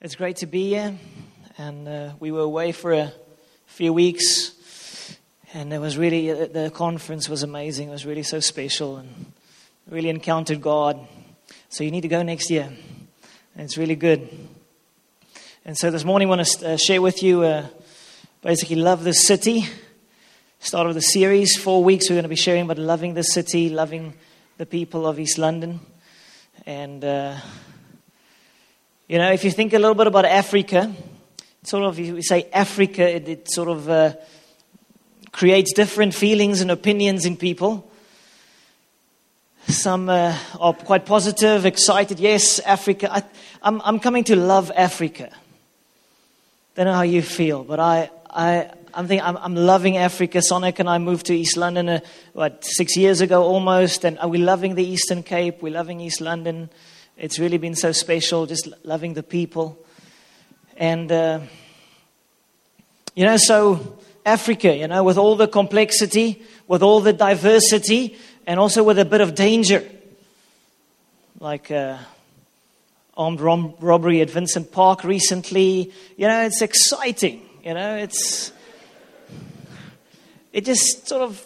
It's great to be here. And uh, we were away for a few weeks. And it was really, uh, the conference was amazing. It was really so special and really encountered God. So you need to go next year. And it's really good. And so this morning I want to uh, share with you uh, basically love the city. Start of the series, four weeks we're going to be sharing about loving the city, loving the people of East London. And uh, you know, if you think a little bit about Africa, sort of, you say Africa, it, it sort of uh, creates different feelings and opinions in people. Some uh, are quite positive, excited. Yes, Africa. I, I'm, I'm coming to love Africa. Don't know how you feel, but I, I, I'm, thinking, I'm, I'm loving Africa. Sonic and I moved to East London, uh, what, six years ago almost, and are we loving the Eastern Cape? We're loving East London. It's really been so special, just loving the people. And, uh, you know, so Africa, you know, with all the complexity, with all the diversity, and also with a bit of danger. Like uh, armed rom- robbery at Vincent Park recently. You know, it's exciting. You know, it's. It just sort of.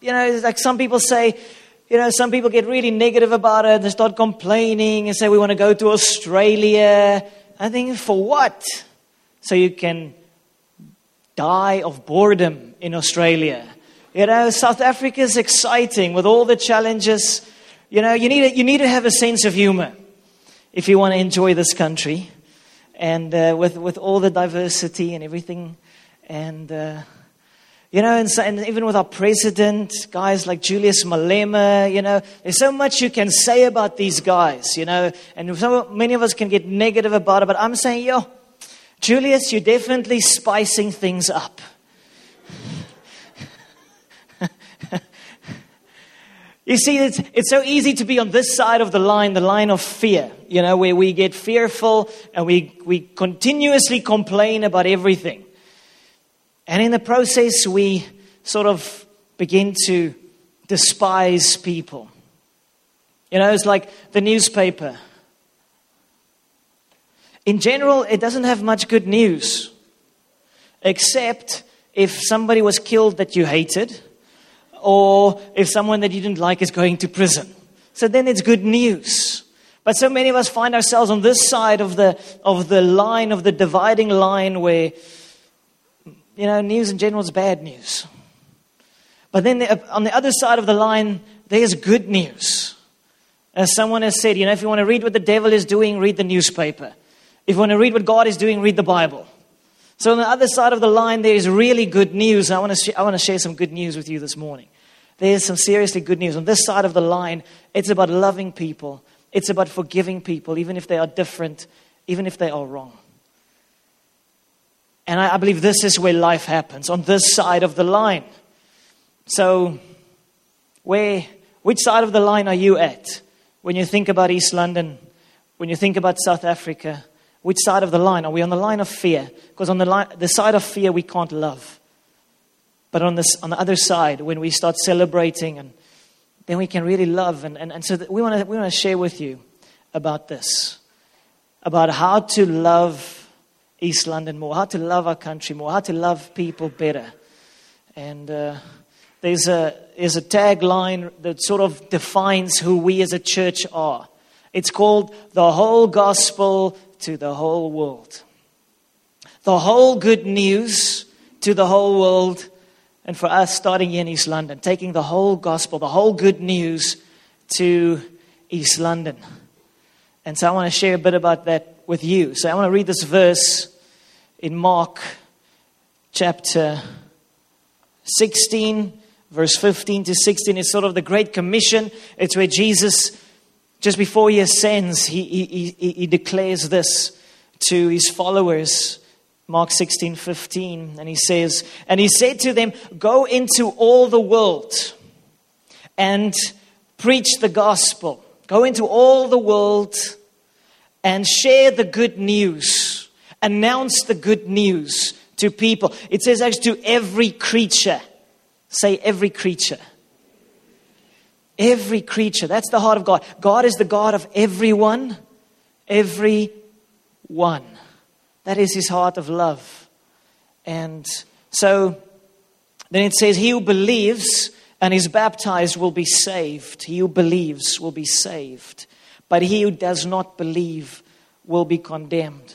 You know, like some people say, you know, some people get really negative about it. They start complaining and say, we want to go to Australia. I think, for what? So you can die of boredom in Australia. You know, South Africa is exciting with all the challenges. You know, you need, you need to have a sense of humor if you want to enjoy this country and uh, with, with all the diversity and everything. And. Uh, you know, and, so, and, even with our president, guys like Julius Malema, you know, there's so much you can say about these guys, you know, and so many of us can get negative about it, but I'm saying, yo, Julius, you're definitely spicing things up. you see, it's, it's so easy to be on this side of the line, the line of fear, you know, where we get fearful and we, we continuously complain about everything. And in the process, we sort of begin to despise people. You know, it's like the newspaper. In general, it doesn't have much good news, except if somebody was killed that you hated, or if someone that you didn't like is going to prison. So then it's good news. But so many of us find ourselves on this side of the, of the line, of the dividing line, where you know, news in general is bad news. But then on the other side of the line, there's good news. As someone has said, you know, if you want to read what the devil is doing, read the newspaper. If you want to read what God is doing, read the Bible. So on the other side of the line, there is really good news. I want, to sh- I want to share some good news with you this morning. There's some seriously good news. On this side of the line, it's about loving people. It's about forgiving people, even if they are different, even if they are wrong. And I, I believe this is where life happens, on this side of the line. So, where, which side of the line are you at when you think about East London, when you think about South Africa? Which side of the line? Are we on the line of fear? Because on the, line, the side of fear, we can't love. But on, this, on the other side, when we start celebrating, and then we can really love. And, and, and so we want to we wanna share with you about this about how to love East London more, how to love our country more, how to love people better. And uh, there's, a, there's a tagline that sort of defines who we as a church are. It's called the whole gospel to the whole world. The whole good news to the whole world. And for us, starting in East London, taking the whole gospel, the whole good news to East London. And so I want to share a bit about that with you. So I want to read this verse in Mark chapter 16, verse 15 to 16. It's sort of the Great Commission. It's where Jesus, just before he ascends, he, he, he, he declares this to his followers. Mark 16, 15. And he says, And he said to them, Go into all the world and preach the gospel. Go into all the world and share the good news. Announce the good news to people. It says actually to every creature. Say every creature. Every creature. That's the heart of God. God is the God of everyone, every one. That is his heart of love. And so then it says, He who believes and is baptized will be saved. He who believes will be saved. But he who does not believe will be condemned.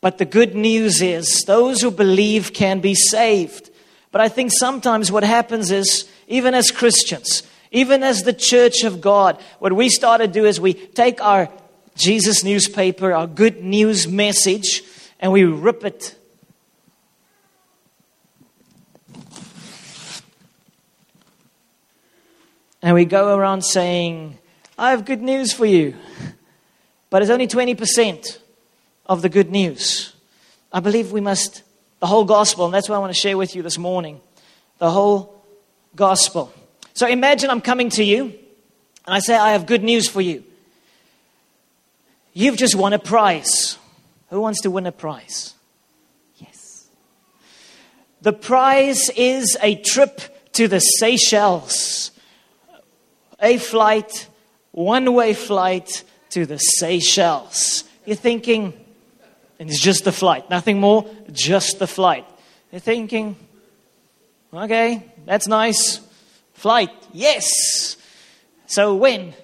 But the good news is those who believe can be saved. But I think sometimes what happens is, even as Christians, even as the church of God, what we start to do is we take our Jesus newspaper, our good news message, and we rip it. And we go around saying, I have good news for you. But it's only 20% of the good news. I believe we must, the whole gospel, and that's what I want to share with you this morning. The whole gospel. So imagine I'm coming to you and I say, I have good news for you. You've just won a prize. Who wants to win a prize? Yes. The prize is a trip to the Seychelles, a flight, one way flight to the Seychelles. You're thinking, and it's just the flight, nothing more, just the flight. You're thinking, okay, that's nice. Flight, yes. So when?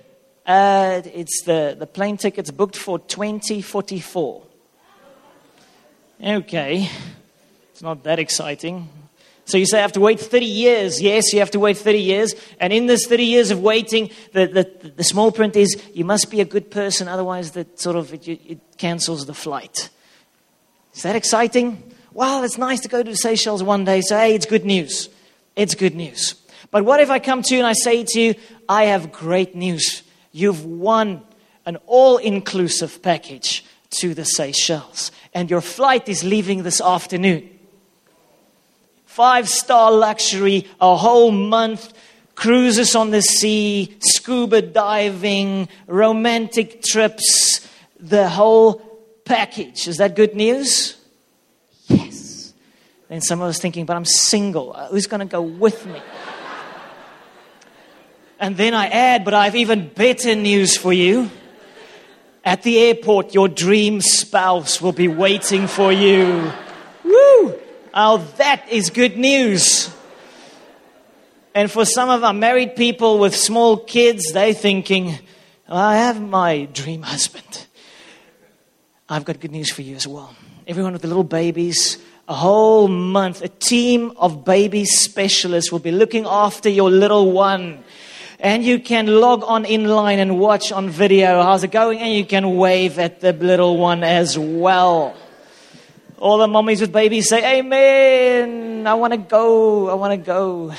Uh, it's the, the plane ticket's booked for 2044. Okay, it's not that exciting. So you say I have to wait 30 years. Yes, you have to wait 30 years. And in this 30 years of waiting, the, the, the small print is you must be a good person, otherwise that sort of it, it cancels the flight. Is that exciting? Well, it's nice to go to the Seychelles one day. So hey, it's good news. It's good news. But what if I come to you and I say to you, I have great news. You've won an all inclusive package to the Seychelles, and your flight is leaving this afternoon. Five star luxury, a whole month, cruises on the sea, scuba diving, romantic trips, the whole package. Is that good news? Yes. Then some of us thinking, but I'm single. Uh, who's going to go with me? And then I add, but I've even better news for you. At the airport, your dream spouse will be waiting for you. Oh, that is good news. And for some of our married people with small kids, they're thinking, I have my dream husband. I've got good news for you as well. Everyone with the little babies, a whole month, a team of baby specialists will be looking after your little one and you can log on inline and watch on video how's it going, and you can wave at the little one as well. All the mommies with babies say, Amen. I want to go. I want to go.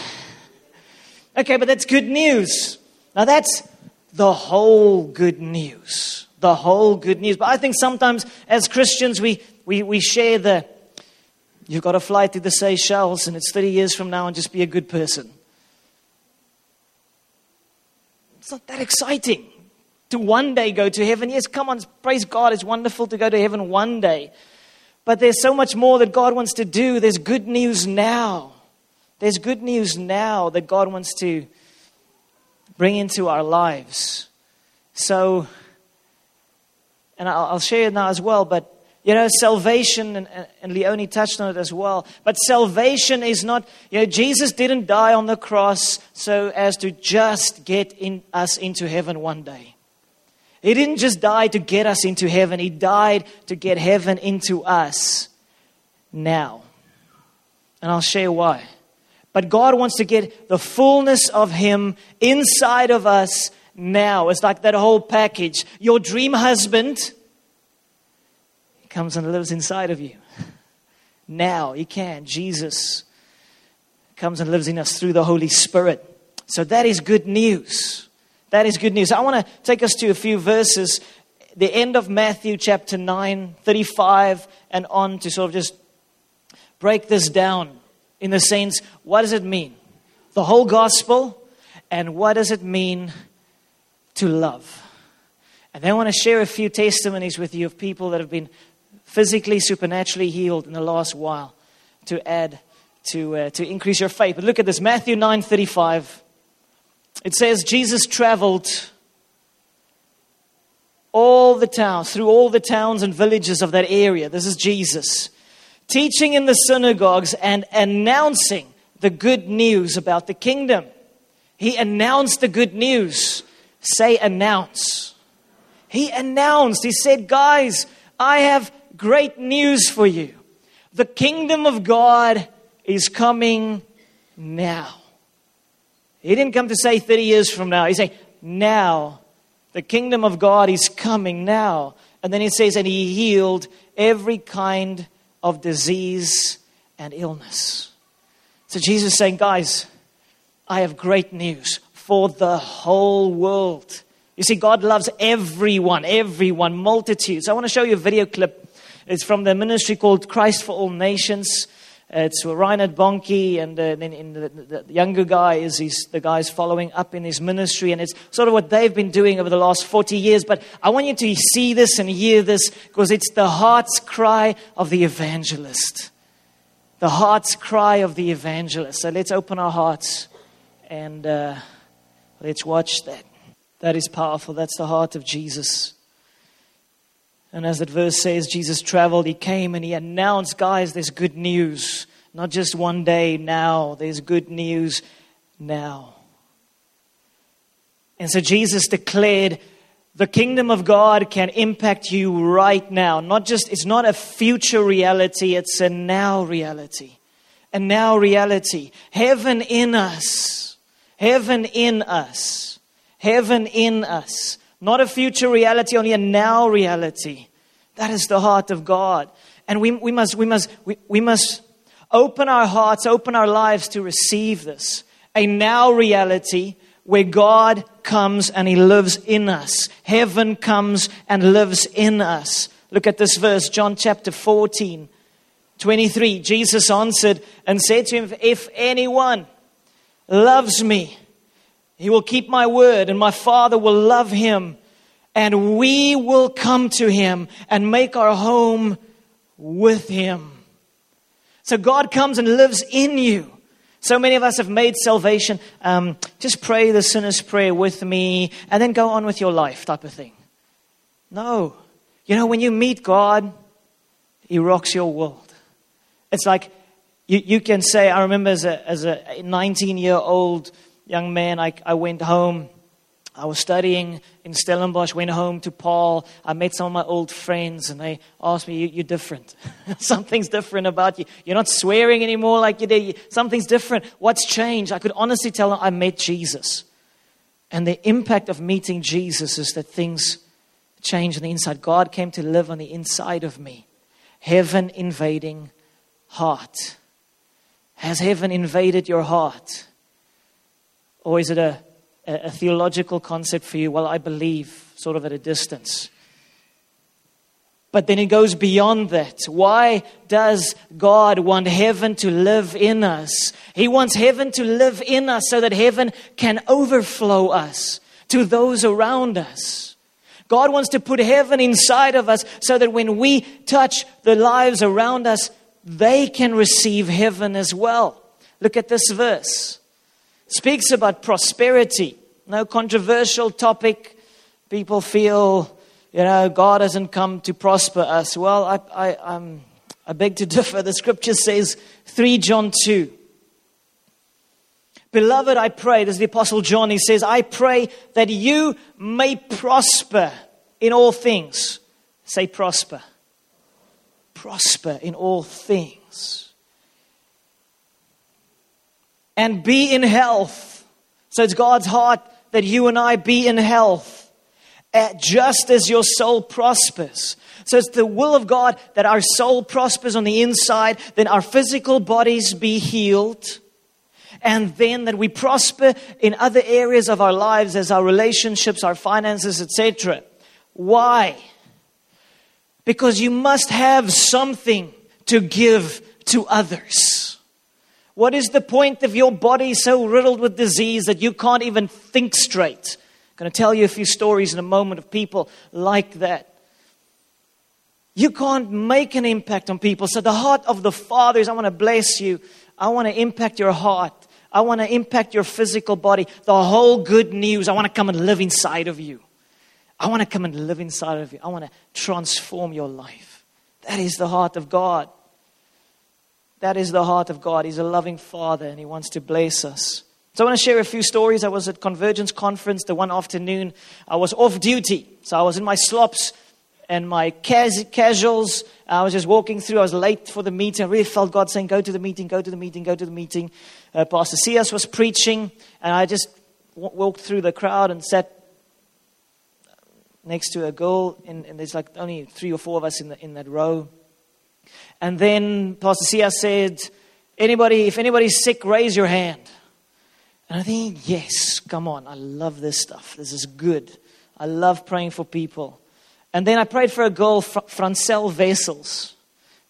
Okay, but that's good news. Now, that's the whole good news. The whole good news. But I think sometimes as Christians, we, we, we share the, you've got to fly to the Seychelles and it's 30 years from now and just be a good person. It's not that exciting to one day go to heaven. Yes, come on, praise God. It's wonderful to go to heaven one day. But there's so much more that God wants to do. There's good news now. There's good news now that God wants to bring into our lives. So, and I'll share it now as well, but you know, salvation, and, and Leonie touched on it as well. But salvation is not, you know, Jesus didn't die on the cross so as to just get in, us into heaven one day. He didn't just die to get us into heaven, He died to get heaven into us now. And I'll share why. But God wants to get the fullness of Him inside of us now. It's like that whole package. Your dream husband comes and lives inside of you. Now, He can. Jesus comes and lives in us through the Holy Spirit. So that is good news. That is good news. I want to take us to a few verses, the end of Matthew chapter 9, 35, and on to sort of just break this down in the sense what does it mean? The whole gospel, and what does it mean to love? And then I want to share a few testimonies with you of people that have been physically, supernaturally healed in the last while to add to, uh, to increase your faith. But look at this Matthew 9 35. It says, Jesus traveled all the towns, through all the towns and villages of that area. This is Jesus. Teaching in the synagogues and announcing the good news about the kingdom. He announced the good news. Say, announce. He announced, he said, Guys, I have great news for you. The kingdom of God is coming now. He didn't come to say 30 years from now. He said, Now. The kingdom of God is coming now. And then he says, And he healed every kind of disease and illness. So Jesus is saying, Guys, I have great news for the whole world. You see, God loves everyone, everyone, multitudes. I want to show you a video clip. It's from the ministry called Christ for All Nations. It's Reinhard Bonnke, and uh, then the, the, the, younger guy is he's, the guy's following up in his ministry, and it's sort of what they've been doing over the last 40 years. But I want you to see this and hear this because it's the heart's cry of the evangelist. The heart's cry of the evangelist. So let's open our hearts and uh, let's watch that. That is powerful. That's the heart of Jesus. And as that verse says, Jesus traveled, he came and he announced, guys, there's good news. Not just one day now, there's good news now. And so Jesus declared, the kingdom of God can impact you right now. Not just, it's not a future reality, it's a now reality. A now reality. Heaven in us. Heaven in us. Heaven in us. Not a future reality, only a now reality. That is the heart of God. And we, we, must, we, must, we, we must open our hearts, open our lives to receive this. A now reality where God comes and He lives in us. Heaven comes and lives in us. Look at this verse, John chapter 14, 23. Jesus answered and said to him, If anyone loves me, he will keep my word, and my Father will love him, and we will come to him and make our home with him. So God comes and lives in you. So many of us have made salvation. Um, just pray the sinner's prayer with me and then go on with your life, type of thing. No. You know, when you meet God, He rocks your world. It's like you, you can say, I remember as a, as a 19 year old young man, I, I went home. I was studying in Stellenbosch, went home to Paarl. I met some of my old friends, and they asked me, you, are different. Something's different about you. You're not swearing anymore like you did. Something's different. What's changed? I could honestly tell them I met Jesus. And the impact of meeting Jesus is that things change on the inside. God came to live on the inside of me. Heaven invading heart. Has heaven invaded your heart? Or is it a, a, theological concept for you? Well, I believe, sort of at a distance. But then it goes beyond that. Why does God want heaven to live in us? He wants heaven to live in us so that heaven can overflow us to those around us. God wants to put heaven inside of us so that when we touch the lives around us, they can receive heaven as well. Look at this verse speaks about prosperity. No controversial topic. People feel, you know, God hasn't come to prosper us. Well, I, I, I'm, I beg to differ. The scripture says 3 John 2. Beloved, I pray, is the Apostle John, he says, I pray that you may prosper in all things. Say prosper. Prosper in all things and be in health. So it's God's heart that you and I be in health, eh, just as your soul prospers. So it's the will of God that our soul prospers on the inside, then our physical bodies be healed, and then that we prosper in other areas of our lives as our relationships, our finances, etc. Why? Because you must have something to give to others. What is the point of your body so riddled with disease that you can't even think straight? I'm going to tell you a few stories in a moment of people like that. You can't make an impact on people. So, the heart of the Father is I want to bless you. I want to impact your heart. I want to impact your physical body. The whole good news. I want to come and live inside of you. I want to come and live inside of you. I want to transform your life. That is the heart of God. That is the heart of God. He's a loving Father and He wants to bless us. So I want to share a few stories. I was at Convergence Conference the one afternoon. I was off duty. So I was in my slops and my cas- casuals. I was just walking through. I was late for the meeting. I really felt God saying, Go to the meeting, go to the meeting, go to the meeting. Uh, Pastor Cias was preaching, and I just w- walked through the crowd and sat next to a girl, and, and, there's like only three or four of us in, the, in that row. And then Pastor Cias said, Anybody, if anybody's sick, raise your hand. And I think, yes, come on, I love this stuff. This is good. I love praying for people. And then I prayed for a girl, Fr- Francelle Wessels.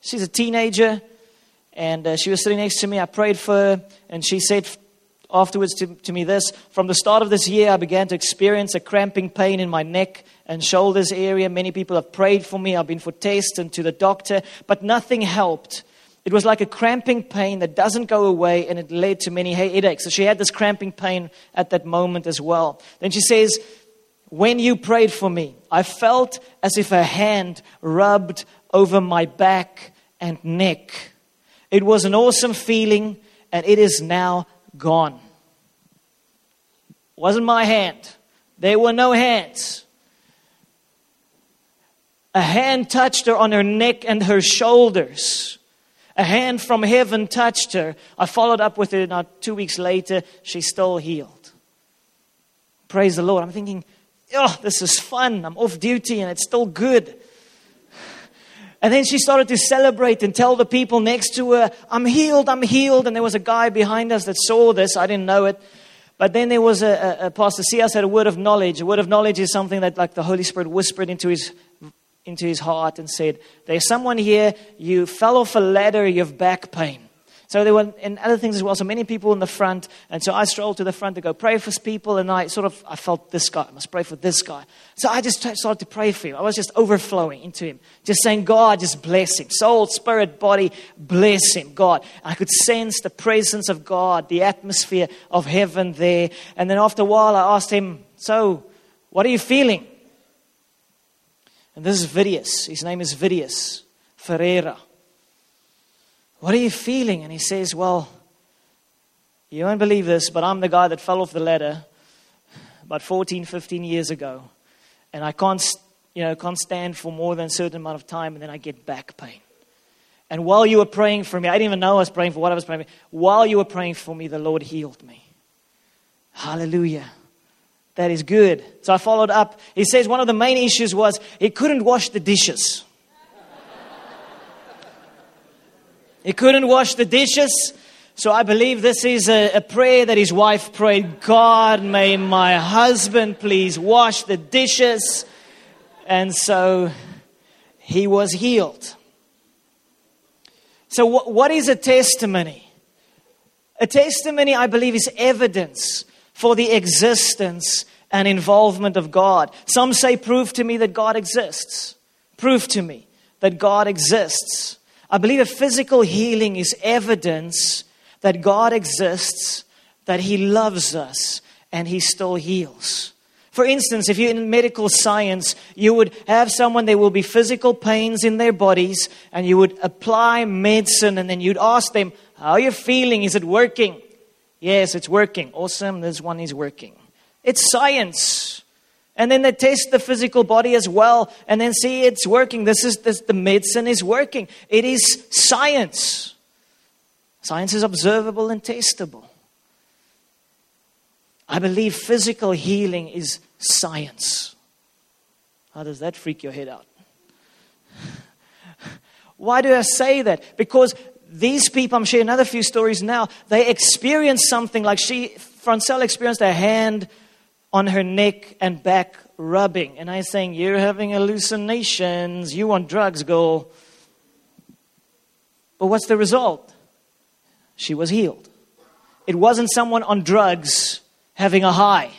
She's a teenager, and uh, she was sitting next to me. I prayed for her, and she said afterwards to, to me this From the start of this year, I began to experience a cramping pain in my neck and shoulders area. Many people have prayed for me. I've been for tests and to the doctor, but nothing helped. It was like a cramping pain that doesn't go away, and it led to many headaches. So she had this cramping pain at that moment as well. Then she says, when you prayed for me, I felt as if a hand rubbed over my back and neck. It was an awesome feeling, and it is now gone. Wasn't my hand. There were no hands. A hand touched her on her neck and her shoulders. A hand from heaven touched her. I followed up with her now two weeks later. She's still healed. Praise the Lord. I'm thinking, oh, this is fun. I'm off duty and it's still good. And then she started to celebrate and tell the people next to her, I'm healed, I'm healed. And there was a guy behind us that saw this. I didn't know it. But then there was a, a, a Pastor had a word of knowledge. A word of knowledge is something that like the Holy Spirit whispered into his into his heart and said, There's someone here, you fell off a ladder, you have back pain. So there were and other things as well. So many people in the front, and so I strolled to the front to go pray for people, and I sort of I felt this guy. I must pray for this guy. So I just started to pray for him. I was just overflowing into him, just saying, God, just bless him, soul, spirit, body, bless him, God. I could sense the presence of God, the atmosphere of heaven there. And then after a while, I asked him, So, what are you feeling? And this is Vidius. His name is Vidius Ferreira. What are you feeling? And he says, Well, you won't believe this, but I'm the guy that fell off the ladder about 14, 15 years ago. And I can't, you know, can't stand for more than a certain amount of time, and then I get back pain. And while you were praying for me, I didn't even know I was praying for what I was praying for. While you were praying for me, the Lord healed me. Hallelujah. That is good. So I followed up. He says one of the main issues was he couldn't wash the dishes. He couldn't wash the dishes. So I believe this is a, a, prayer that his wife prayed God, may my husband please wash the dishes. And so he was healed. So, wh- what is a testimony? A testimony, I believe, is evidence for the existence and involvement of God. Some say, Prove to me that God exists. Prove to me that God exists. I believe a physical healing is evidence that God exists, that He loves us, and He still heals. For instance, if you're in medical science, you would have someone, there will be physical pains in their bodies, and you would apply medicine, and then you'd ask them, How are you feeling? Is it working? Yes, it's working. Awesome, this one is working. It's science. And then they test the physical body as well and then see it's working. This is this, the medicine is working. It is science. Science is observable and testable. I believe physical healing is science. How does that freak your head out? Why do I say that? Because these people, I'm sharing another few stories now, they experience something like she, Francelle experienced a hand on her neck and back rubbing. And I saying, You're having hallucinations. You want drugs, girl. But what's the result? She was healed. It wasn't someone on drugs having a high.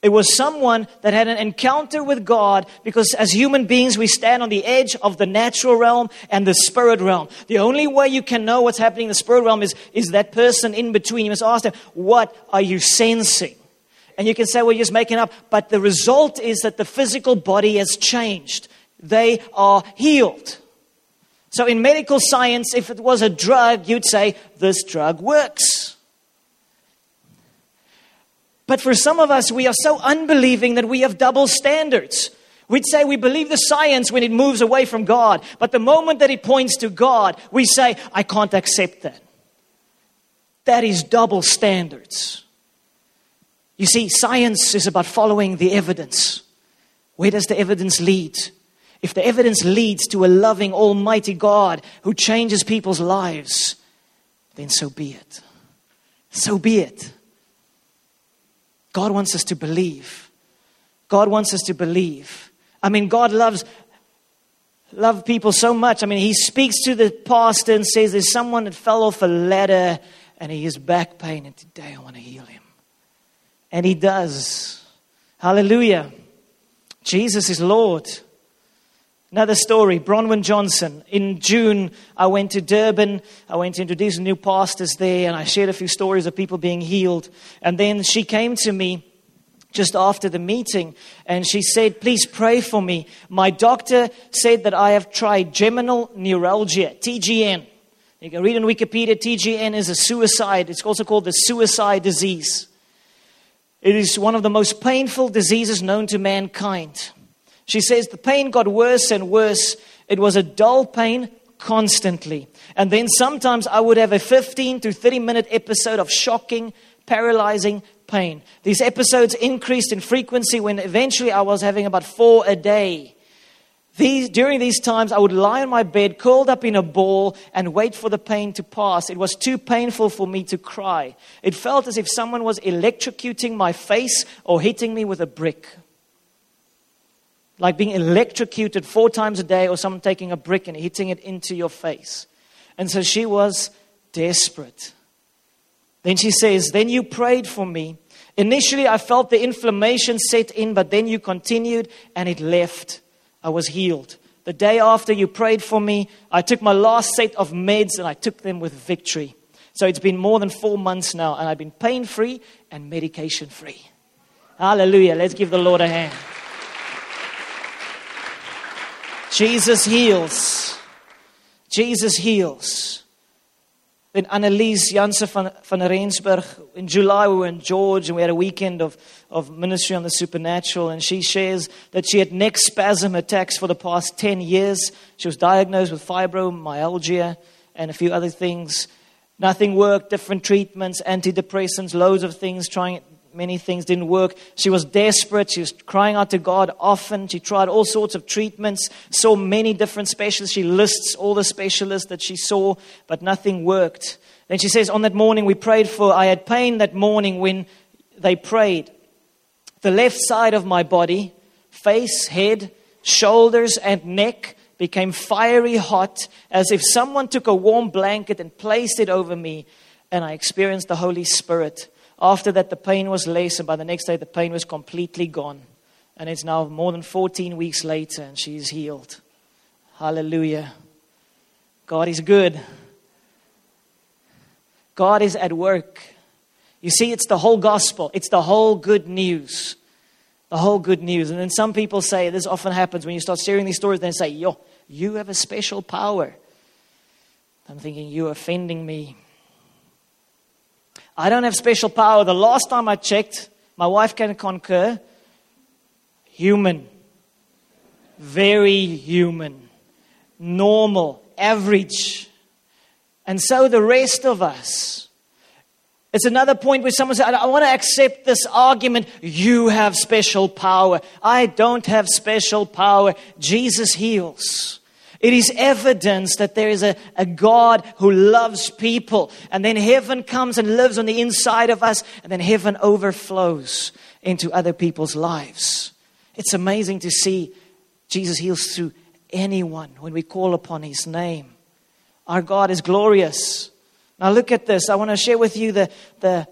It was someone that had an encounter with God because as human beings, we stand on the edge of the natural realm and the spirit realm. The only way you can know what's happening in the spirit realm is, is that person in between. You must ask them, What are you sensing? And you can say, well, you're just making up. But the result is that the physical body has changed. They are healed. So in medical science, if it was a drug, you'd say, this drug works. But for some of us, we are so unbelieving that we have double standards. We'd say we believe the science when it moves away from God, but the moment that it points to God, we say, I can't accept that. That is double standards. You see, science is about following the evidence. Where does the evidence lead? If the evidence leads to a loving, almighty God who changes people's lives, then so be it. So be it. God wants us to believe. God wants us to believe. I mean, God loves love people so much. I mean, he speaks to the pastor and says, There's someone that fell off a ladder and he has back pain, and today I want to heal him. And he does. Hallelujah. Jesus is Lord. Another story, Bronwyn Johnson. In June, I went to Durban. I went to introduce new pastors there, and I shared a few stories of people being healed. And then she came to me just after the meeting, and she said, Please pray for me. My doctor said that I have trigeminal neuralgia, TGN. You can read on Wikipedia, TGN is a suicide. It's also called the suicide disease. It is one of the most painful diseases known to mankind. She says the pain got worse and worse. It was a dull pain constantly. And then sometimes I would have a 15 to 30 minute episode of shocking, paralyzing pain. These episodes increased in frequency when eventually I was having about four a day. These, during these times, I would lie on my bed, curled up in a ball, and wait for the pain to pass. It was too painful for me to cry. It felt as if someone was electrocuting my face or hitting me with a brick like being electrocuted four times a day or someone taking a brick and hitting it into your face. And so she was desperate. Then she says, Then you prayed for me. Initially, I felt the inflammation set in, but then you continued and it left. I was healed. The day after you prayed for me, I took my last set of meds and I took them with victory. So it's been more than four months now, and I've been pain free and medication free. Hallelujah. Let's give the Lord a hand. Jesus heals. Jesus heals. Then Annelies Jansen van, van Rensburg, in July we were in George and we had a weekend of, of ministry on the supernatural and she shares that she had neck spasm attacks for the past 10 years. She was diagnosed with fibromyalgia and a few other things. Nothing worked, different treatments, antidepressants, loads of things, trying Many things didn't work. She was desperate. She was crying out to God often. She tried all sorts of treatments, saw many different specialists. She lists all the specialists that she saw, but nothing worked. Then she says, On that morning we prayed for, I had pain that morning when they prayed. The left side of my body, face, head, shoulders, and neck became fiery hot as if someone took a warm blanket and placed it over me, and I experienced the Holy Spirit. After that, the pain was less, and by the next day, the pain was completely gone. And it's now more than 14 weeks later, and she's healed. Hallelujah. God is good. God is at work. You see, it's the whole gospel, it's the whole good news. The whole good news. And then some people say, this often happens when you start sharing these stories, they say, Yo, you have a special power. I'm thinking, You're offending me. I don't have special power. The last time I checked, my wife can concur, human. Very human. Normal. Average. And so the rest of us. It's another point where someone said, I want to accept this argument. You have special power. I don't have special power. Jesus heals. It is evidence that there is a, a God who loves people. And then heaven comes and lives on the inside of us, and then heaven overflows into other people's lives. It's amazing to see Jesus heals through anyone when we call upon his name. Our God is glorious. Now, look at this. I want to share with you the, the,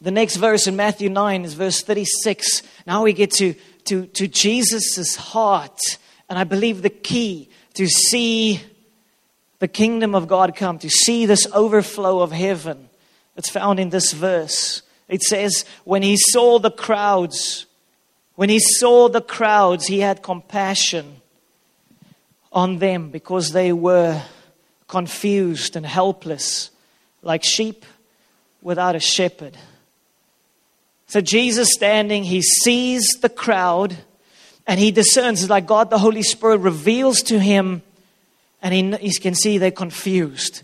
the next verse in Matthew 9 is verse 36. Now we get to, to, to Jesus' heart and I believe the key to see the kingdom of God come, to see this overflow of heaven that's found in this verse. It says, when he saw the crowds, when he saw the crowds, he had compassion on them because they were confused and helpless, like sheep without a shepherd. So Jesus standing, he sees the crowd and he discerns. Like God, the Holy Spirit, reveals to him, and he, he can see they're confused,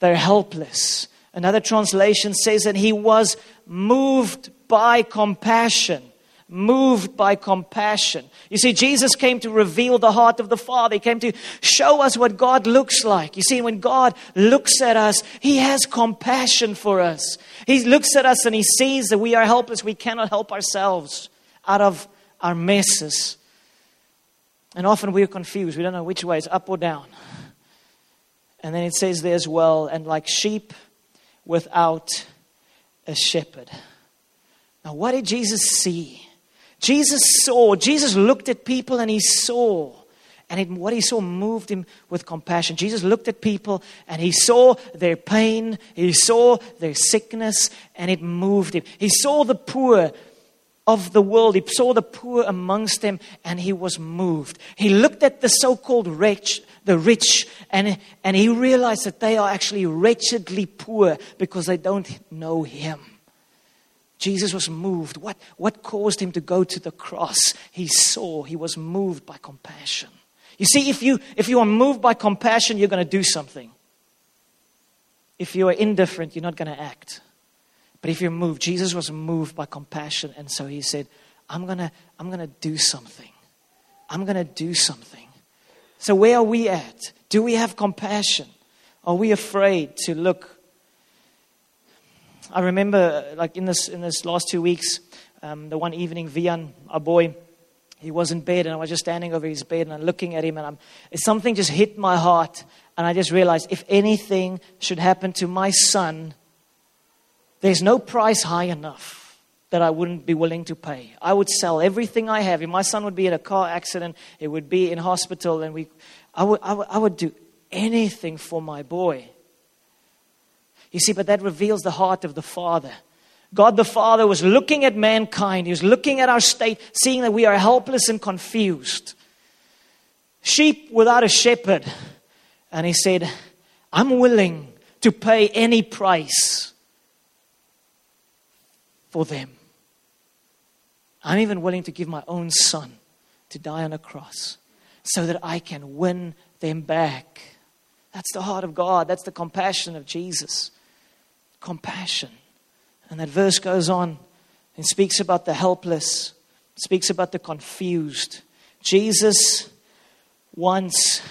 they're helpless. Another translation says that he was moved by compassion moved by compassion. You see, Jesus came to reveal the heart of the Father. He came to show us what God looks like. You see, when God looks at us, He has compassion for us. He looks at us and He sees that we are helpless. We cannot help ourselves out of our messes. And often we're confused. We don't know which way is up or down. And then it says there as well, and like sheep without a shepherd. Now, what did Jesus see? Jesus saw, Jesus looked at people and he saw. And it, what he saw moved him with compassion. Jesus looked at people and he saw their pain, he saw their sickness, and it moved him. He saw the poor of the world, he saw the poor amongst them, and he was moved. He looked at the so called rich, the rich, and, and he realized that they are actually wretchedly poor because they don't know him. Jesus was moved. What, what caused him to go to the cross? He saw, he was moved by compassion. You see, if you, if you are moved by compassion, you're going to do something. If you are indifferent, you're not going to act. But if you're moved, Jesus was moved by compassion, and so he said, I'm to I'm to do something. I'm to do something. So, where are we at? Do we have compassion? Are we afraid to look I remember, like in this in this last two weeks, um, the one evening, Vian, our boy, he was in bed, and I was just standing over his bed and I'm looking at him, and I'm, something just hit my heart, and I just realized if anything should happen to my son, there's no price high enough that I wouldn't be willing to pay. I would sell everything I have. If my son would be in a car accident, it would be in hospital, and we, I would, I would, I would do anything for my boy. You see, but that reveals the heart of the Father. God the Father was looking at mankind, He was looking at our state, seeing that we are helpless and confused. Sheep without a shepherd. And He said, I'm willing to pay any price for them. I'm even willing to give my own son to die on a cross so that I can win them back. That's the heart of God. That's the compassion of Jesus compassion. And that verse goes on and speaks about the helpless, speaks about the confused. Jesus wants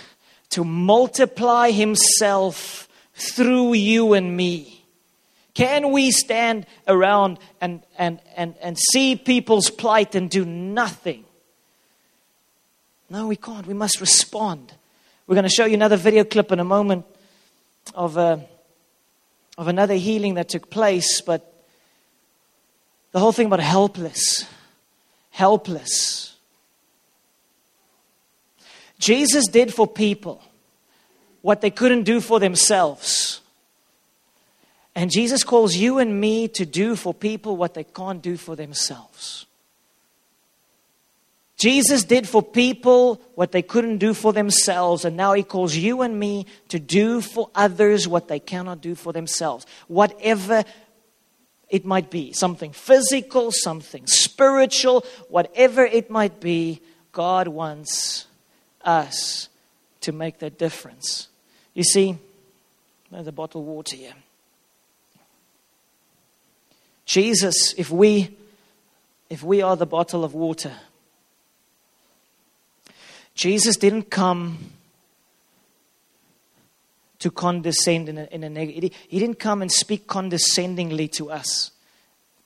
to multiply himself through you and me. Can we stand around and, and, and, and see people's plight and do nothing? No, we can't. We must respond. We're going to show you another video clip in a moment of a, of another healing that took place, but the whole thing about helpless. Helpless. Jesus did for people what they couldn't do for themselves. And Jesus calls you and me to do for people what they can't do for themselves. Jesus did for people what they couldn't do for themselves, and now He calls you and me to do for others what they cannot do for themselves. Whatever it might be something physical, something spiritual, whatever it might be, God wants us to make that difference. You see, there's a bottle of water here. Jesus, if we if we are the bottle of water, Jesus didn't come to condescend in a, in a negative. He didn't come and speak condescendingly to us,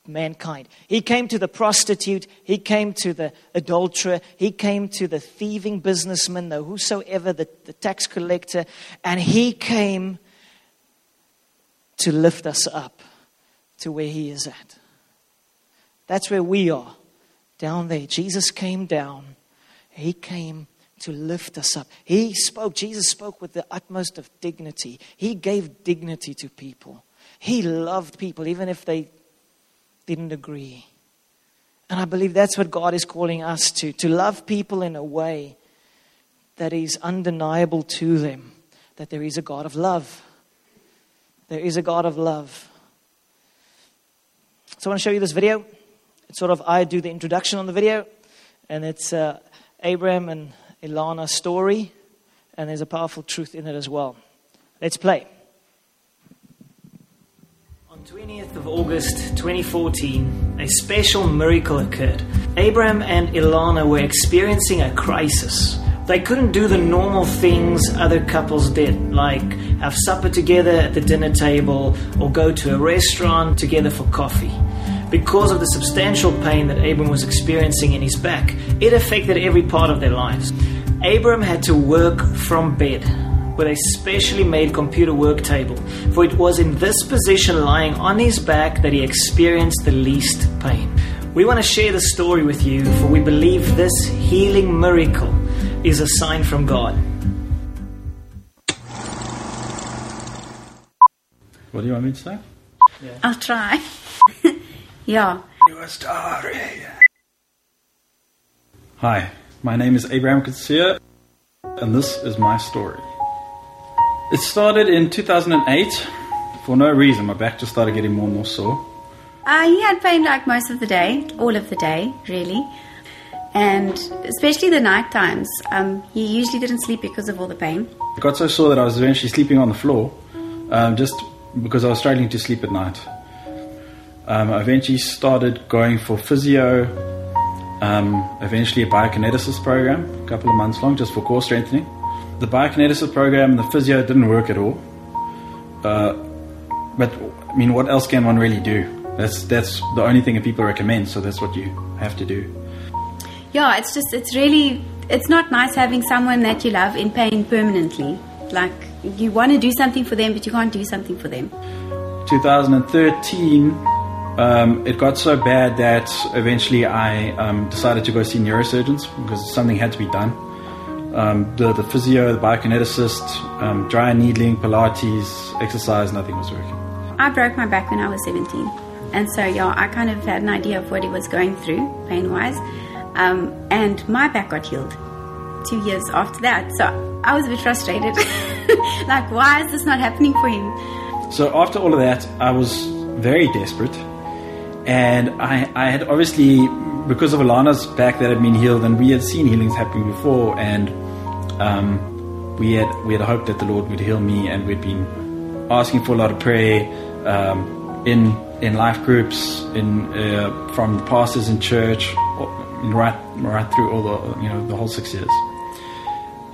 mankind. He came to the prostitute. He came to the adulterer. He came to the thieving businessman, the whosoever, the, the tax collector, and he came to lift us up to where he is at. That's where we are, down there. Jesus came down. He came to lift us up. He spoke, Jesus spoke with the utmost of dignity. He gave dignity to people. He loved people, even if they didn't agree. And I believe that's what God is calling us to to love people in a way that is undeniable to them that there is a God of love. There is a God of love. So I want to show you this video. It's sort of, I do the introduction on the video, and it's uh, Abraham and Ilana's story, and there's a powerful truth in it as well. Let's play. On 20th of August 2014, a special miracle occurred. Abraham and Ilana were experiencing a crisis. They couldn't do the normal things other couples did, like have supper together at the dinner table or go to a restaurant together for coffee. Because of the substantial pain that Abram was experiencing in his back, it affected every part of their lives. Abram had to work from bed with a specially made computer work table, for it was in this position lying on his back that he experienced the least pain. We want to share the story with you, for we believe this healing miracle is a sign from God. What do you want me to say? I'll try. yeah. Your story. Hi, my name is Abraham Katsia, and this is my story. It started in 2008. For no reason, my back just started getting more and more sore. Uh, he had pain like most of the day, all of the day, really. And especially the night times. Um, he usually didn't sleep because of all the pain. It got so sore that I was eventually sleeping on the floor, um, just because I was struggling to sleep at night. Um, I eventually started going for physio, um, eventually a biokineticist program, a couple of months long, just for core strengthening. The biokineticist program and the physio didn't work at all. Uh, but I mean, what else can one really do? That's that's the only thing that people recommend. So that's what you have to do. Yeah, it's just, it's really, it's not nice having someone that you love in pain permanently. Like, you want to do something for them, but you can't do something for them. 2013, um, it got so bad that eventually I um, decided to go see neurosurgeons because something had to be done. Um, the, the physio, the biokineticist, um, dry needling, Pilates, exercise, nothing was working. I broke my back when I was 17. And so, yeah, I kind of had an idea of what he was going through, pain wise. Um, and my back got healed two years after that. So I was a bit frustrated. like, why is this not happening for him? So after all of that, I was very desperate. And I, I had obviously, because of Alana's back that had been healed, and we had seen healings happening before, and um, we had we had hoped that the Lord would heal me, and we'd been asking for a lot of prayer um, in in life groups, in uh, from the pastors in church, right right through all the you know the whole six years.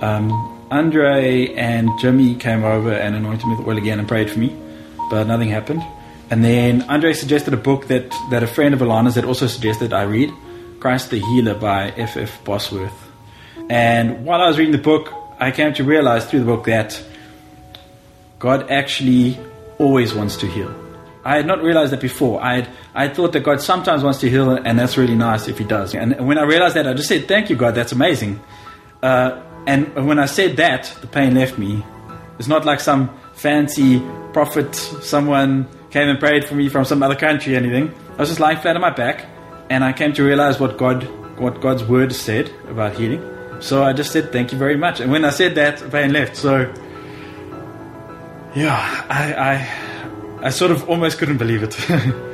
Um, Andre and Jimmy came over and anointed me with oil again and prayed for me, but nothing happened. And then Andre suggested a book that, that a friend of Alana's had also suggested I read, Christ the Healer by F. F. Bosworth. And while I was reading the book, I came to realize through the book that God actually always wants to heal. I had not realized that before. I had, I thought that God sometimes wants to heal, and that's really nice if He does. And when I realized that, I just said, Thank you, God, that's amazing. Uh, and when I said that, the pain left me. It's not like some fancy prophet, someone came and prayed for me from some other country anything. I was just lying flat on my back, and I came to realize what God, what God's word said about healing. So I just said, Thank you very much. And when I said that, pain left. So, yeah, I, I, I sort of almost couldn't believe it.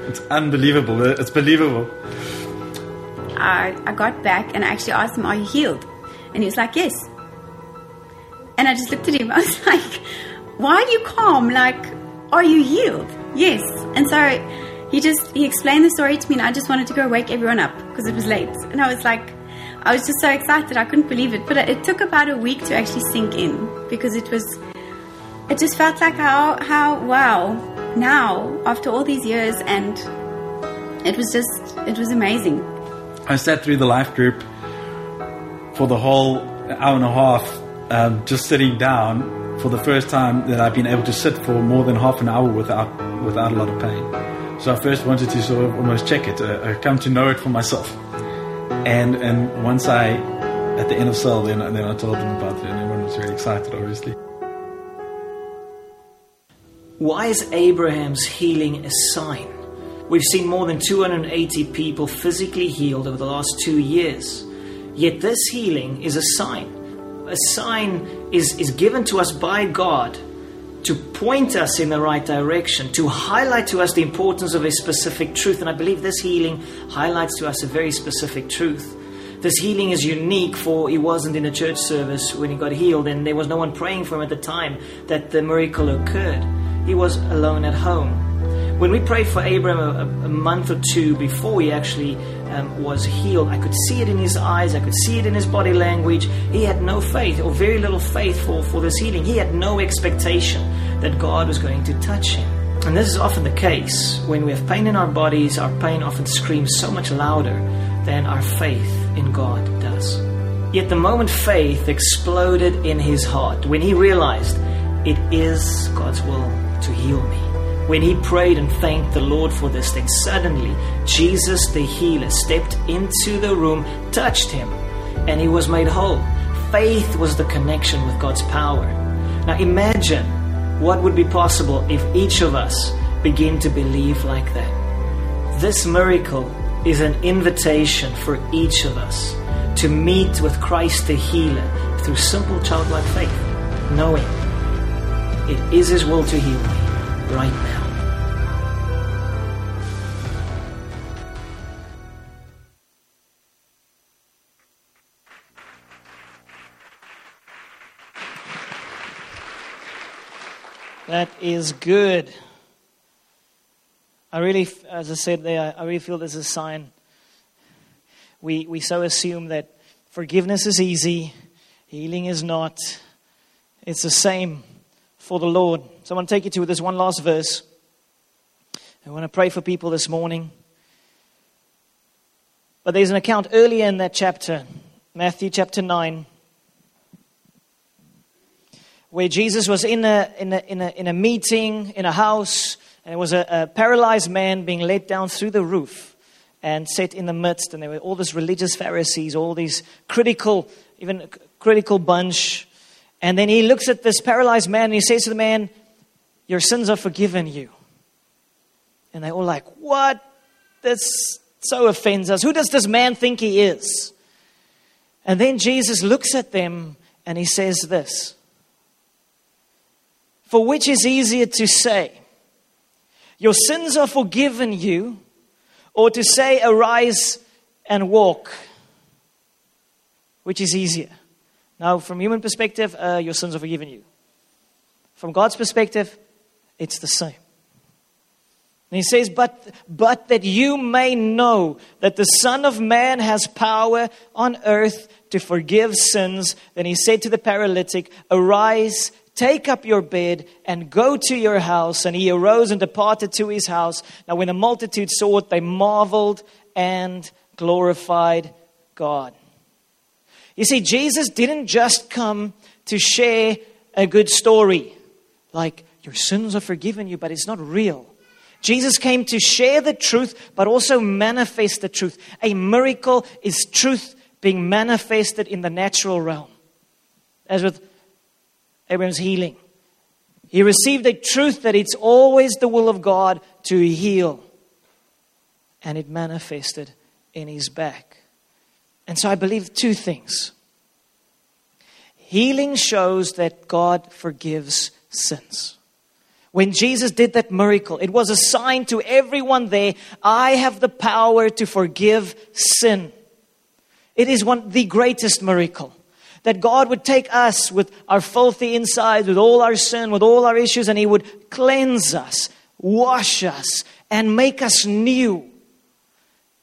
it's unbelievable. It's believable. I, I got back and I actually asked him, Are you healed? And he was like, Yes. And I just looked at him. I was like, Why are you calm? Like, are you healed? Yes. And so he just he explained the story to me, and I just wanted to go wake everyone up because it was late. And I was like, I was just so excited. I couldn't believe it. But it took about a week to actually sink in because it was. It just felt like how how wow now after all these years and it was just it was amazing. I sat through the life group for the whole hour and a half, um, just sitting down for the first time that I've been able to sit for more than half an hour without without a lot of pain. So I first wanted to sort of almost check it, uh, uh, come to know it for myself. And and once I, at the end of cell, then then I told them about it, and everyone was very excited, obviously. Why is Abraham's healing a sign? We've seen more than 280 people physically healed over the last two years. Yet this healing is a sign. A sign is, is given to us by God to point us in the right direction, to highlight to us the importance of a specific truth. And I believe this healing highlights to us a very specific truth. This healing is unique, for he wasn't in a church service when he got healed, and there was no one praying for him at the time that the miracle occurred. He was alone at home. When we prayed for Abraham a, a month or two before he actually um, was healed, I could see it in his eyes, I could see it in his body language. He had no faith, or very little faith for, for this healing. He had no expectation that God was going to touch him. And this is often the case. When we have pain in our bodies, our pain often screams so much louder than our faith in God does. Yet the moment faith exploded in his heart, when he realized it is God's will to heal me, when he prayed and thanked the Lord for this, then suddenly Jesus the healer stepped into the room, touched him, and he was made whole. Faith was the connection with God's power. Now imagine what would be possible if each of us begin to believe like that. This miracle is an invitation for each of us to meet with Christ the healer through simple childlike faith, knowing it is his will to heal me right now. That is good. I really, as I said there, I really feel there's a sign. We, we so assume that forgiveness is easy, healing is not. It's the same for the Lord. So I want to take you to this one last verse. I want to pray for people this morning. But there's an account earlier in that chapter, Matthew chapter 9, where Jesus was in a, in a, in a, in a meeting, in a house, and there was a, a paralyzed man being led down through the roof and set in the midst. And there were all these religious Pharisees, all these critical, even critical bunch and then he looks at this paralyzed man and he says to the man, Your sins are forgiven you. And they're all like, What? This so offends us. Who does this man think he is? And then Jesus looks at them and he says this For which is easier to say, Your sins are forgiven you, or to say, Arise and walk? Which is easier? Now, from human perspective, uh, your sins are forgiven you. From God's perspective, it's the same. And he says, but, but that you may know that the Son of Man has power on earth to forgive sins. Then he said to the paralytic, Arise, take up your bed, and go to your house. And he arose and departed to his house. Now, when the multitude saw it, they marveled and glorified God. You see, Jesus didn't just come to share a good story, like your sins are forgiven you, but it's not real. Jesus came to share the truth, but also manifest the truth. A miracle is truth being manifested in the natural realm. As with Abraham's healing, he received a truth that it's always the will of God to heal, and it manifested in his back. And so I believe two things. Healing shows that God forgives sins. When Jesus did that miracle, it was a sign to everyone there I have the power to forgive sin. It is one the greatest miracle that God would take us with our filthy insides, with all our sin, with all our issues, and He would cleanse us, wash us, and make us new.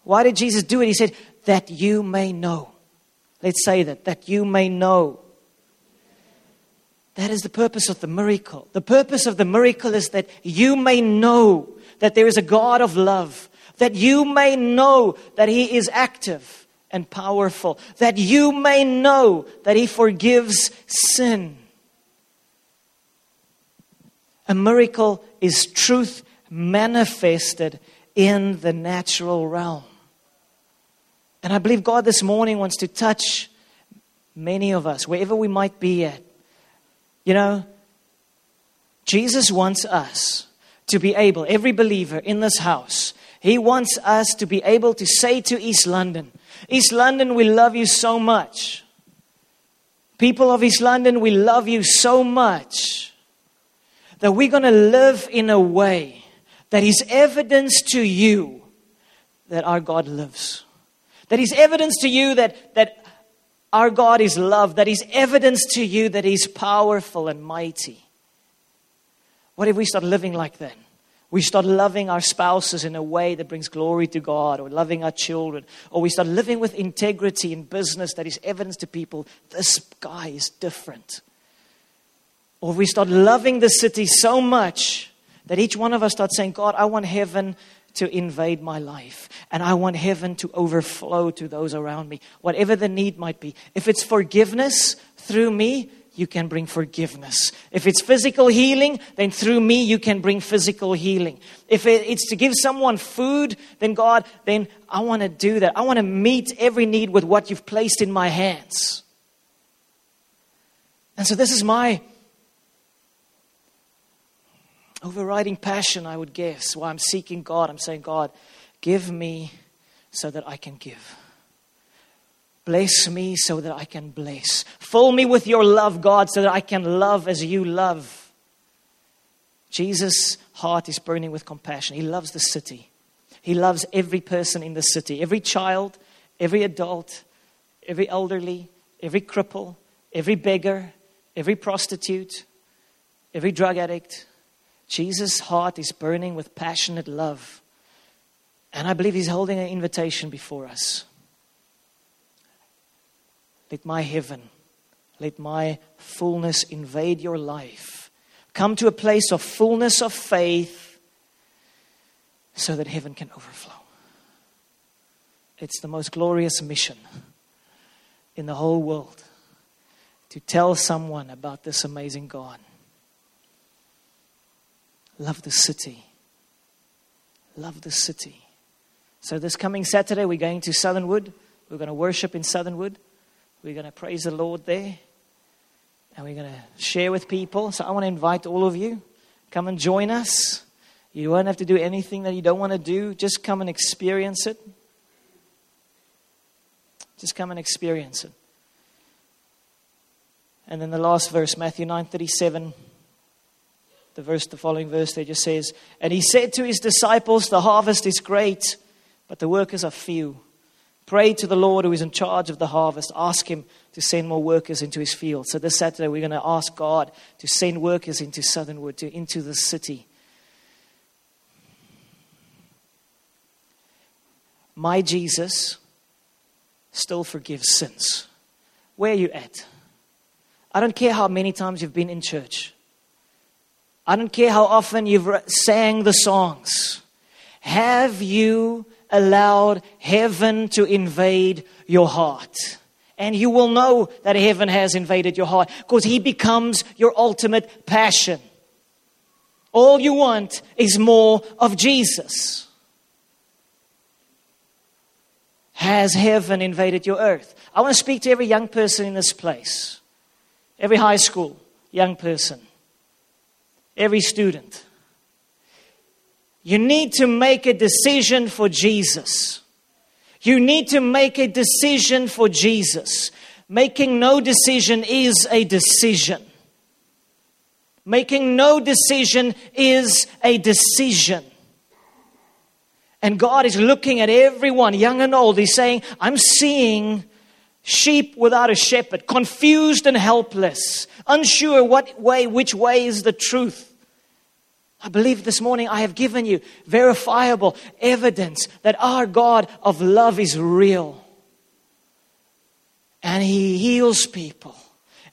Why did Jesus do it? He said, That you may know. Let's say that, that you may know. That is the purpose of the miracle. The purpose of the miracle is that you may know that there is a God of love, that you may know that He is active and powerful, that you may know that He forgives sin. A miracle is truth manifested in the natural realm. And I believe God this morning wants to touch many of us, wherever we might be at. You know, Jesus wants us to be able, every believer in this house, He wants us to be able to say to East London, East London, we love you so much. People of East London, we love you so much that we're going to live in a way that is evidence to you that our God lives. That is evidence to you that, that our God is love. That is evidence to you that He's powerful and mighty. What if we start living like that? We start loving our spouses in a way that brings glory to God, or loving our children, or we start living with integrity in business that is evidence to people this guy is different. Or we start loving the city so much that each one of us starts saying, God, I want heaven to invade my life. And I want heaven to overflow to those around me, whatever the need might be. If it's forgiveness through me, you can bring forgiveness. If it's physical healing, then through me you can bring physical healing. If it's to give someone food, then God, then I want to do that. I want to meet every need with what you've placed in my hands. And so this is my overriding passion, I would guess, why I'm seeking God. I'm saying, God, give me so that I can give. Bless me so that I can bless. Fill me with your love, God, so that I can love as you love. Jesus' heart is burning with compassion. He loves the city. He loves every person in the city, every child, every adult, every elderly, every cripple, every beggar, every prostitute, every drug addict. Jesus' heart is burning with passionate love. And I believe he's holding an invitation before us. Let my heaven, let my fullness invade your life. Come to a place of fullness of faith so that heaven can overflow. It's the most glorious mission in the whole world to tell someone about this amazing God. Love the city. Love the city. So, this coming Saturday, we're going to Southernwood. We're going to worship in Southernwood. We're going to praise the Lord there. And we're going to share with people. So, I want to invite all of you. Come and join us. You won't have to do anything that you don't want to do. Just come and experience it. Just come and experience it. And then the last verse, Matthew 9 37 the verse, the following verse there just says, And he said to his disciples, The harvest is great, but the workers are few. Pray to the Lord who is in charge of the harvest. Ask him to send more workers into his field. So this Saturday we're going to ask God to send workers into Southernwood, to, into the city. My Jesus still forgives sins. Where are you at? I don't care how many times you've been in church. I don't care how often you've sang the songs. Have you allowed heaven to invade your heart? And you will know that heaven has invaded your heart because He becomes your ultimate passion. All you want is more of Jesus. Has heaven invaded your earth? I want to speak to every young person in this place, every high school young person every student. You need to make a decision for Jesus. You need to make a decision for Jesus. Making no decision is a decision. Making no decision is a decision. And God is looking at everyone, young and old. He's saying, I'm seeing sheep without a shepherd, confused and helpless, unsure what way, which way is the truth. I believe this morning I have given you verifiable evidence that our God of love is real. And He heals people.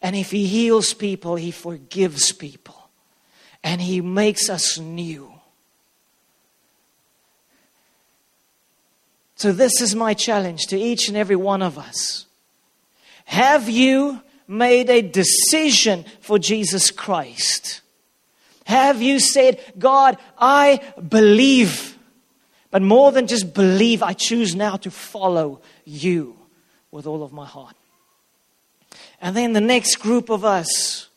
And if He heals people, He forgives people. And He makes us new. So, this is my challenge to each and every one of us. Have you made a decision for Jesus Christ? Have you said, God, I believe, but more than just believe, I choose now to follow you with all of my heart? And then the next group of us,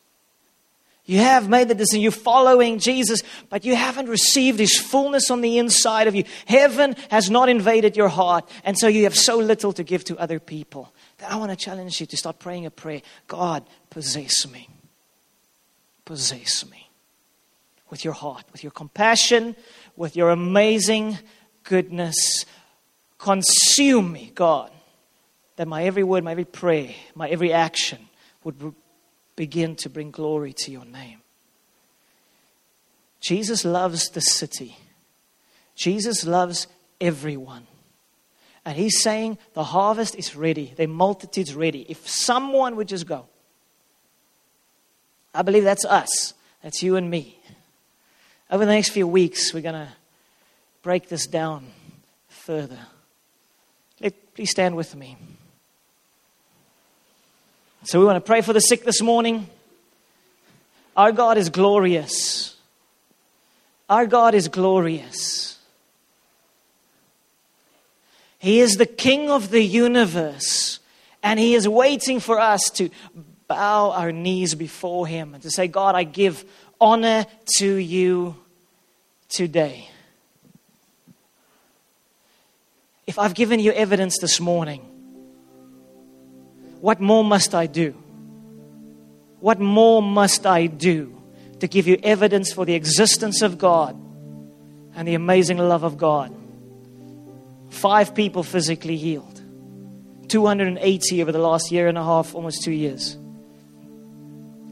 You have made the decision. You're following Jesus, but you haven't received His fullness on the inside of you. Heaven has not invaded your heart, and so you have so little to give to other people. That I want to challenge you to start praying a prayer God, possess me. Possess me with your heart, with your compassion, with your amazing goodness. Consume me, God, that my every word, my every prayer, my every action would begin to bring glory to your name. Jesus loves the city. Jesus loves everyone. And he's saying the harvest is ready, the multitude's ready. If someone would just go, I believe that's us, that's you and me. Over the next few weeks, we're going to break this down further. Let, please stand with me. So we want to pray for the sick this morning. Our God is glorious. Our God is glorious. He is the King of the universe, and He is waiting for us to bow our knees before Him and to say, God, I give honor to you today. If I've given you evidence this morning, what more must I do? What more must I do to give you evidence for the existence of God and the amazing love of God? Five people physically healed, 280 over the last year and a half, almost two years.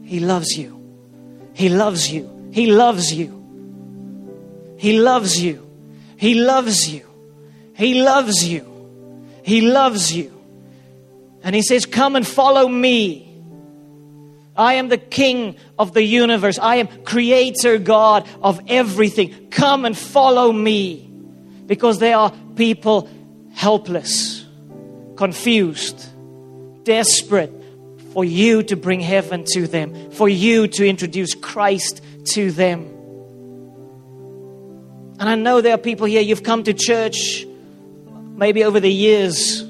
He loves you. He loves you. He loves you. He loves you. He loves you. He loves you. He loves you. And he says, Come and follow me. I am the king of the universe. I am creator God of everything. Come and follow me. Because there are people helpless, confused, desperate for you to bring heaven to them, for you to introduce Christ to them. And I know there are people here, you've come to church maybe over the years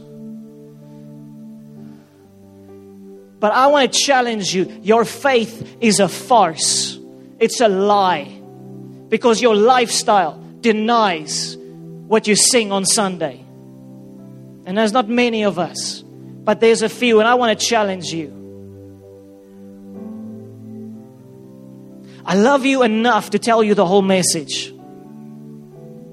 But I want to challenge you your faith is a farce, it's a lie. Because your lifestyle denies what you sing on Sunday. And there's not many of us, but there's a few, and I want to challenge you. I love you enough to tell you the whole message.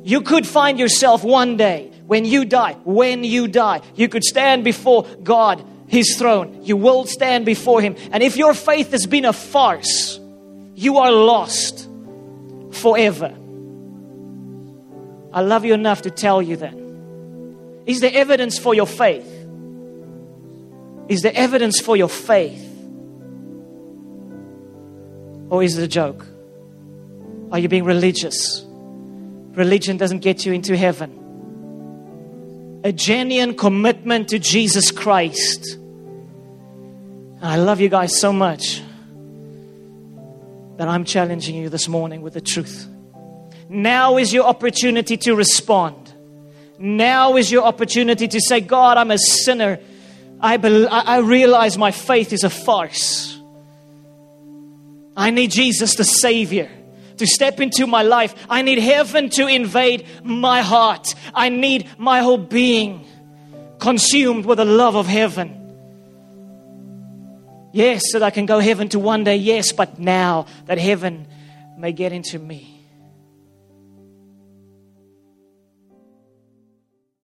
You could find yourself one day when you die, when you die, you could stand before God his throne. You will stand before him. And if your faith has been a farce, you are lost forever. I love you enough to tell you that. Is there evidence for your faith? Is there evidence for your faith? Or is it a joke? Are you being religious? Religion doesn't get you into heaven. A genuine commitment to Jesus Christ I love you guys so much that I'm challenging you this morning with the truth. Now is your opportunity to respond. Now is your opportunity to say, God, I'm a sinner. I, be- I realize my faith is a farce. I need Jesus, the Savior, to step into my life. I need heaven to invade my heart. I need my whole being consumed with the love of heaven. Yes, so that I can go heaven to one day, yes, but now that heaven may get into me.